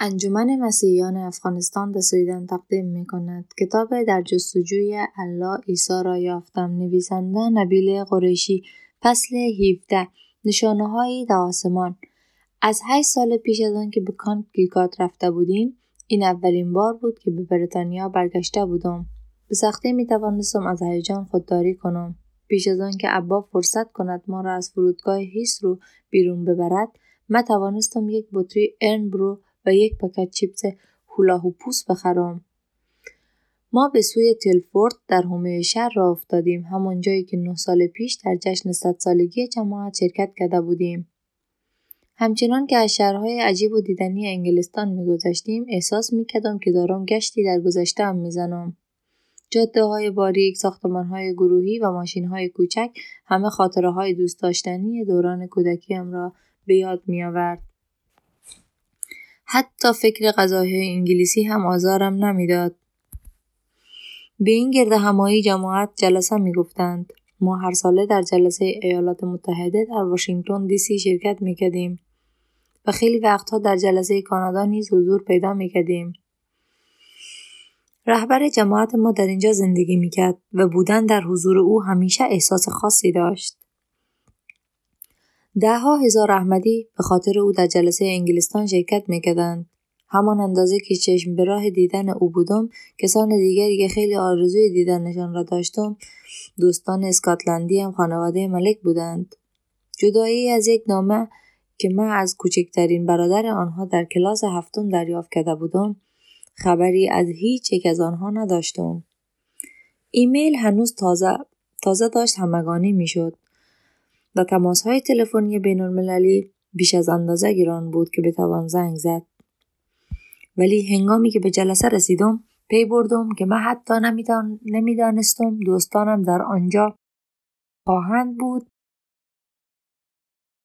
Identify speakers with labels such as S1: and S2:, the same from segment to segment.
S1: انجمن مسیحیان افغانستان به سویدن تقدیم می کند کتاب در جستجوی الله عیسی را یافتم. نویسنده نبیل قریشی فصل 17 نشانه هایی در آسمان. از 8 سال پیش از آن که به کانت گیگات رفته بودیم این اولین بار بود که به بریتانیا برگشته بودم. به سختی می توانستم از هیجان خودداری کنم. پیش از آن که ابا فرصت کند ما را از فرودگاه هیس رو بیرون ببرد من توانستم یک بطری ارن برو یک پاکت چیپس هولاهوپوس بخرم. ما به سوی تلفورد در حومه شهر را افتادیم. همان جایی که نه سال پیش در جشن صد سالگی جماعت شرکت کرده بودیم. همچنان که از شهرهای عجیب و دیدنی انگلستان میگذشتیم احساس می‌کردم که دارم گشتی در گذشتهام می‌زنم. جاده های باریک، ساختمان های گروهی و ماشین های کوچک همه خاطره های دوست داشتنی دوران کودکیم را به یاد می آورد. حتی فکر غذاهای انگلیسی هم آزارم نمی‌داد. به این گرد همایی جماعت جلسه می گفتند. ما هر ساله در جلسه ایالات متحده در واشنگتن دی سی شرکت می کدیم و خیلی وقتها در جلسه کانادا نیز حضور پیدا می کدیم. رهبر جماعت ما در اینجا زندگی می کرد و بودن در حضور او همیشه احساس خاصی داشت. دهها هزار احمدی به خاطر او در جلسه انگلستان شرکت می‌کردند. همان اندازه که چشم به راه دیدن او بودم کسان دیگری که خیلی آرزوی دیدنشان را داشتم دوستان اسکاتلندی هم خانواده ملک بودند. جدایی از یک نامه که من از کوچکترین برادر آنها در کلاس هفتم دریافت کرده بودم خبری از هیچ یک از آنها نداشتم. ایمیل هنوز تازه تازه داشت همگانی می‌شد. و های تلفنی المللی بیش از اندازه گران بود که بتوان زنگ زد. ولی هنگامی که به جلسه رسیدم پی بردم که من حتی نمیدان... نمی‌دانستم دوستانم در آنجا خواهند بود.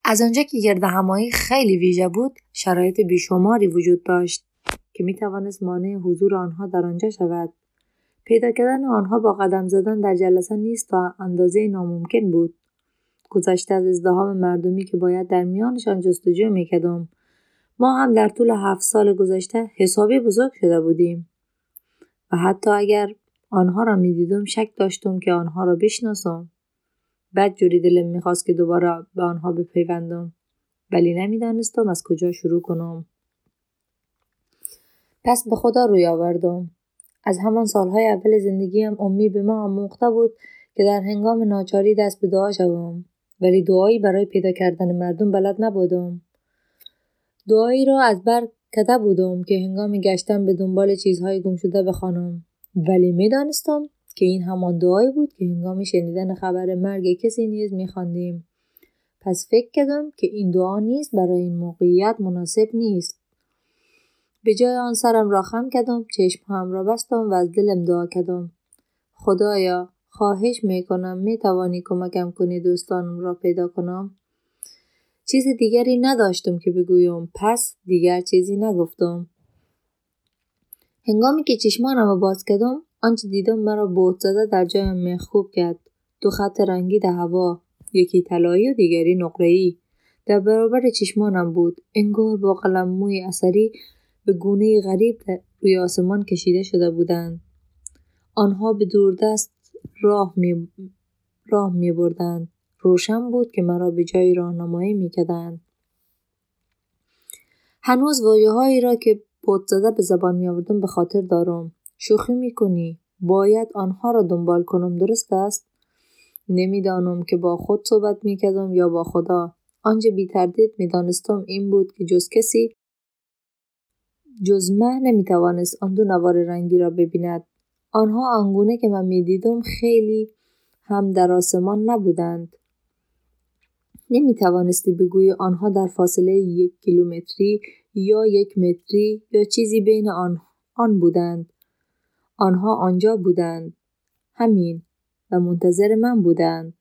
S1: از آنجا که گرد همایی خیلی ویژه بود شرایط بیشماری وجود داشت که می توانست مانع حضور آنها در آنجا شود. پیدا کردن آنها با قدم زدن در جلسه نیست تا اندازه ناممکن بود. گذشته از ازدهام مردمی که باید در میانشان جستجو می‌کردم. ما هم در طول هفت سال گذشته حسابی بزرگ شده بودیم. و حتی اگر آنها را می‌دیدم شک داشتم که آنها را بشناسم. بد جوری دلم می‌خواست که دوباره به آنها بپیوندم. ولی نمی‌دانستم از کجا شروع کنم. پس به خدا روی آوردم. از همان سالهای اول زندگیم امی به ما آموخته بود که در هنگام ناچاری دست به دعا شوم. ولی دعایی برای پیدا کردن مردم بلد نبودم. دعایی را از بر کده بودم که هنگام گشتن به دنبال چیزهای گم شده بخوانم. ولی می‌دانستم که این همان دعایی بود که هنگام شنیدن خبر مرگ کسی نیز میخواندیم. پس فکر کردم که این دعا نیست برای این موقعیت مناسب نیست. به جای آن سرم را خم کردم چشم را بستم و از دلم دعا کردم. خدایا خواهش می‌کنم. می توانی کمکم کنی دوستانم را پیدا کنم؟ چیز دیگری نداشتم که بگویم. پس دیگر چیزی نگفتم. هنگامی که چشمانم را باز کردم آنچه دیدم مرا بوت زده در جایم میخوب کرد. دو خط رنگی در هوا یکی طلایی و دیگری نقره‌ای. در برابر چشمانم بود. انگار با قلم موی اثری به گونه غریب روی آسمان کشیده شده بودند. آنها به دوردست راه می, راه می بردند. روشن بود که مرا به جایی راهنمایی می کدند. هنوز واجه هایی را که بود زده به زبان می آوردم به خاطر دارم. شوخی می کنی. باید آنها را دنبال کنم درست است؟ نمی‌دانم که با خود صحبت می کدم یا با خدا. آنچه بی تردید می دانستم این بود که جز کسی جز مه نمی توانست آن دو نوار رنگی را ببیند. آنها آنگونه که من می‌دیدم خیلی هم در آسمان نبودند. نمی توانستی بگویی آنها در فاصله یک کیلومتری یا یک متری یا چیزی بین آن, آن بودند. آنها آنجا بودند. همین و منتظر من بودند.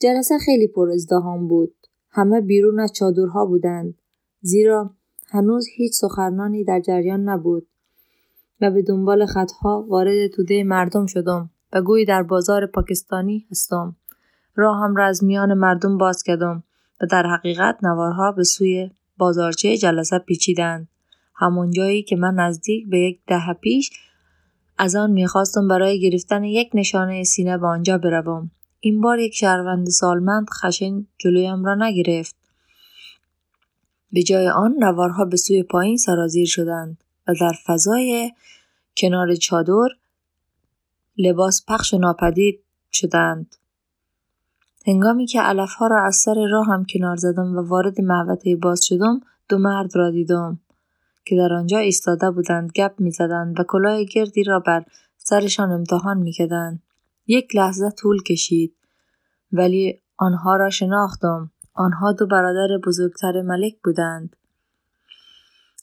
S1: جلسه خیلی پر ازدهام بود. همه بیرون از چادرها بودند. زیرا هنوز هیچ سخرنانی در جریان نبود. و به دنبال خطها وارد توده مردم شدم و گویی در بازار پاکستانی هستم. راهم را از میان مردم باز کردم و در حقیقت نوارها به سوی بازارچه جلسه پیچیدند. همون جایی که من نزدیک به یک دهه پیش از آن می‌خواستم برای گرفتن یک نشانه سینه به آنجا بروم. این بار یک شهروند سالمند خشن جلویم را نگرفت. به جای آن نوارها به سوی پایین سرازیر شدند. و در فضای کنار چادر لباس پخش ناپدید شدند. هنگامی که علفها را از سر راه هم کنار زدم و وارد محوطه باز شدم دو مرد را دیدم که در آنجا ایستاده بودند گپ می‌زدند و کلاه گردی را بر سرشان امتحان می‌کردند. یک لحظه طول کشید ولی آنها را شناختم. آنها دو برادر بزرگتر ملک بودند.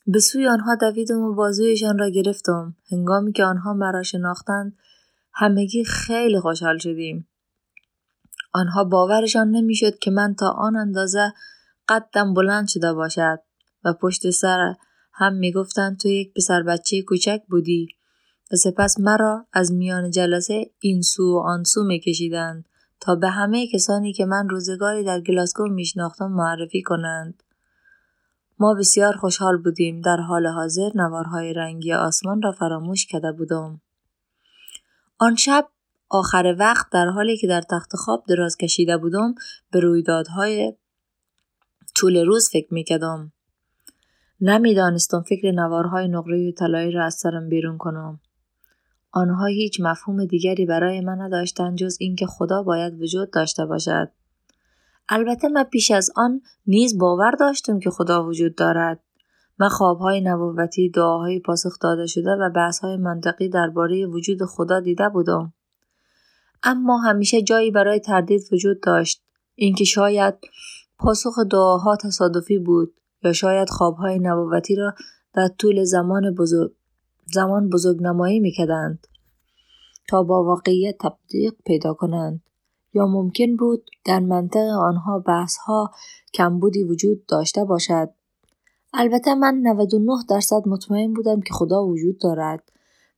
S1: به سوی آنها دویدم و بازویشان را گرفتم. هنگامی که آنها مرا شناختند همگی خیلی خوشحال شدیم. آنها باورشان نمی‌شد که من تا آن اندازه قدم بلند شده باشد و پشت سر هم می‌گفتند تو یک پسر بچه کوچک بودی و سپس مرا از میان جلسه این سو و آن سو میکشیدند تا به همه کسانی که من روزگاری در گلاسکو میشناختم معرفی کنند. ما بسیار خوشحال بودیم در حال حاضر نوارهای رنگی آسمان را فراموش کرده بودم. آن شب آخر وقت در حالی که در تخت خواب دراز کشیده بودم به رویدادهای طول روز فکر می‌کردم. نمی‌دانستم فکر نوارهای نقره و طلایی را از سرم بیرون کنم. آنها هیچ مفهوم دیگری برای من نداشتند جز اینکه خدا باید وجود داشته باشد. البته من پیش از آن نیز باور داشتم که خدا وجود دارد. من خوابهای نبوتی دعاهای پاسخ داده شده و بحثهای منطقی درباره وجود خدا دیده بودم. اما همیشه جایی برای تردید وجود داشت. اینکه شاید پاسخ دعاها تصادفی بود یا شاید خوابهای نبوتی را در طول زمان بزرگ زمان بزرگ نمایی می‌کردند تا با واقعیت تطبیق پیدا کنند. یا ممکن بود در منطق آنها بحثها کمبودی وجود داشته باشد؟ البته من 99 درصد مطمئن بودم که خدا وجود دارد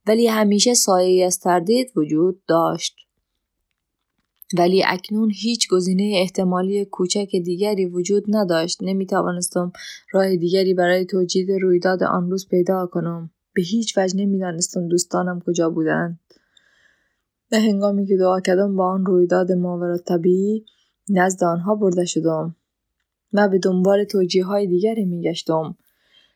S1: ولی همیشه سایه از تردید وجود داشت. ولی اکنون هیچ گزینه احتمالی کوچک دیگری وجود نداشت. نمی توانستم راه دیگری برای توجید رویداد آن روز پیدا کنم. به هیچ وجه نمی‌دانستم دوستانم کجا بودند. به هنگامی که دعا کردم با آن رویداد ماورا طبیعی نزد آنها برده شدم و به دنبال توجیه های دیگری می گشتم.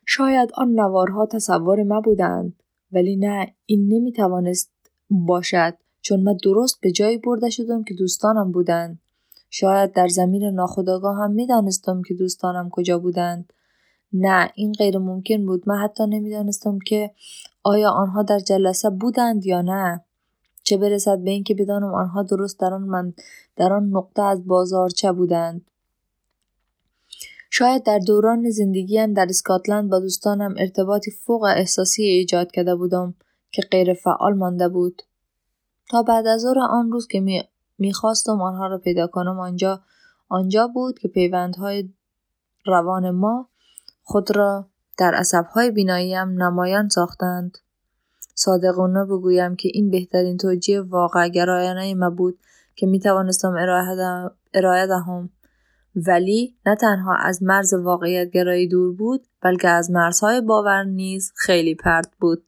S1: شاید آن نوارها تصور ما بودند ولی نه این نمی توانست باشد چون من درست به جایی برده شدم که دوستانم بودند. شاید در زمین ناخداگاه هم می دانستم که دوستانم کجا بودند. نه این غیر ممکن بود من حتی نمی‌دانستم که آیا آنها در جلسه بودند یا نه چه برسد به اینکه بدانم آنها درست در آن من در آن نقطه از بازارچه بودند شاید در دوران زندگیم در اسکاتلند با دوستانم ارتباطی فوق احساسی ایجاد کرده بودم که غیر فعال مانده بود تا بعد از آن روز که می می‌خواستم آنها را پیدا کنم آنجا آنجا بود که پیوندهای روان ما خود را در عصبهای بیناییم نمایان ساختند. صادقانه بگویم که این بهترین توجیه واقع گرایانه ما بود که می توانستم ارائه دهم ولی نه تنها از مرز واقعیت گرایی دور بود بلکه از مرزهای باور نیز خیلی پرت بود.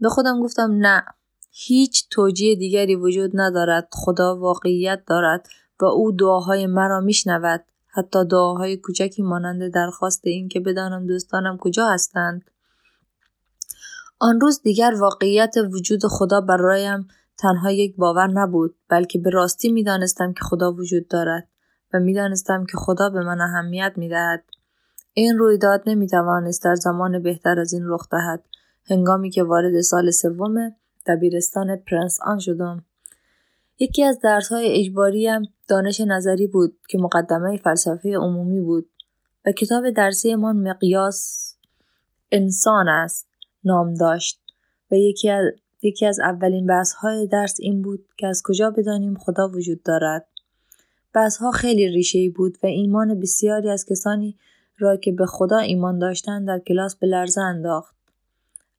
S1: به خودم گفتم نه هیچ توجیه دیگری وجود ندارد. خدا واقعیت دارد و او دعاهای مرا میشنود. حتی دعاهای کوچکی مانند درخواست این که بدانم دوستانم کجا هستند. آن روز دیگر واقعیت وجود خدا برایم تنها یک باور نبود بلکه به راستی می‌دانستم که خدا وجود دارد و می‌دانستم که خدا به من اهمیت می‌دهد. این رویداد نمی‌توانست در زمان بهتر از این رخ دهد. هنگامی که وارد سال سوم دبیرستان پرنس آن شدم. یکی از درسهای اجباریم دانش نظری بود که مقدمه فلسفه عمومی بود و کتاب درسیمان مقیاس انسان است. نام داشت و یکی از, یکی از اولین بحث های درس این بود که از کجا بدانیم خدا وجود دارد. بحث ها خیلی ریشه بود و ایمان بسیاری از کسانی را که به خدا ایمان داشتند در کلاس به لرزه انداخت.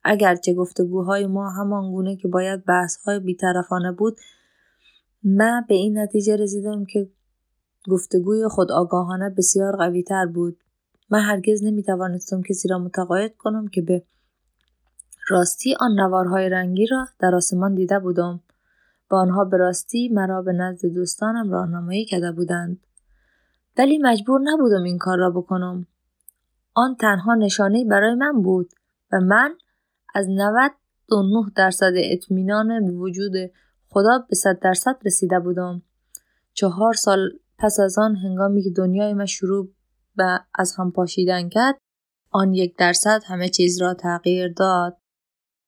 S1: اگرچه گفتگوهای ما همان گونه که باید بحث های بیطرفانه بود من به این نتیجه رسیدم که گفتگوی خود آگاهانه بسیار قوی تر بود من هرگز نمی توانستم کسی را متقاعد کنم که به راستی آن نوارهای رنگی را در آسمان دیده بودم. و آنها به راستی مرا به نزد دوستانم راهنمایی کرده بودند. ولی مجبور نبودم این کار را بکنم. آن تنها نشانه برای من بود و من از 99 درصد اطمینان به وجود خدا به صد درصد رسیده بودم. چهار سال پس از آن هنگامی که دنیای من شروع به از هم پاشیدن کرد آن یک درصد همه چیز را تغییر داد.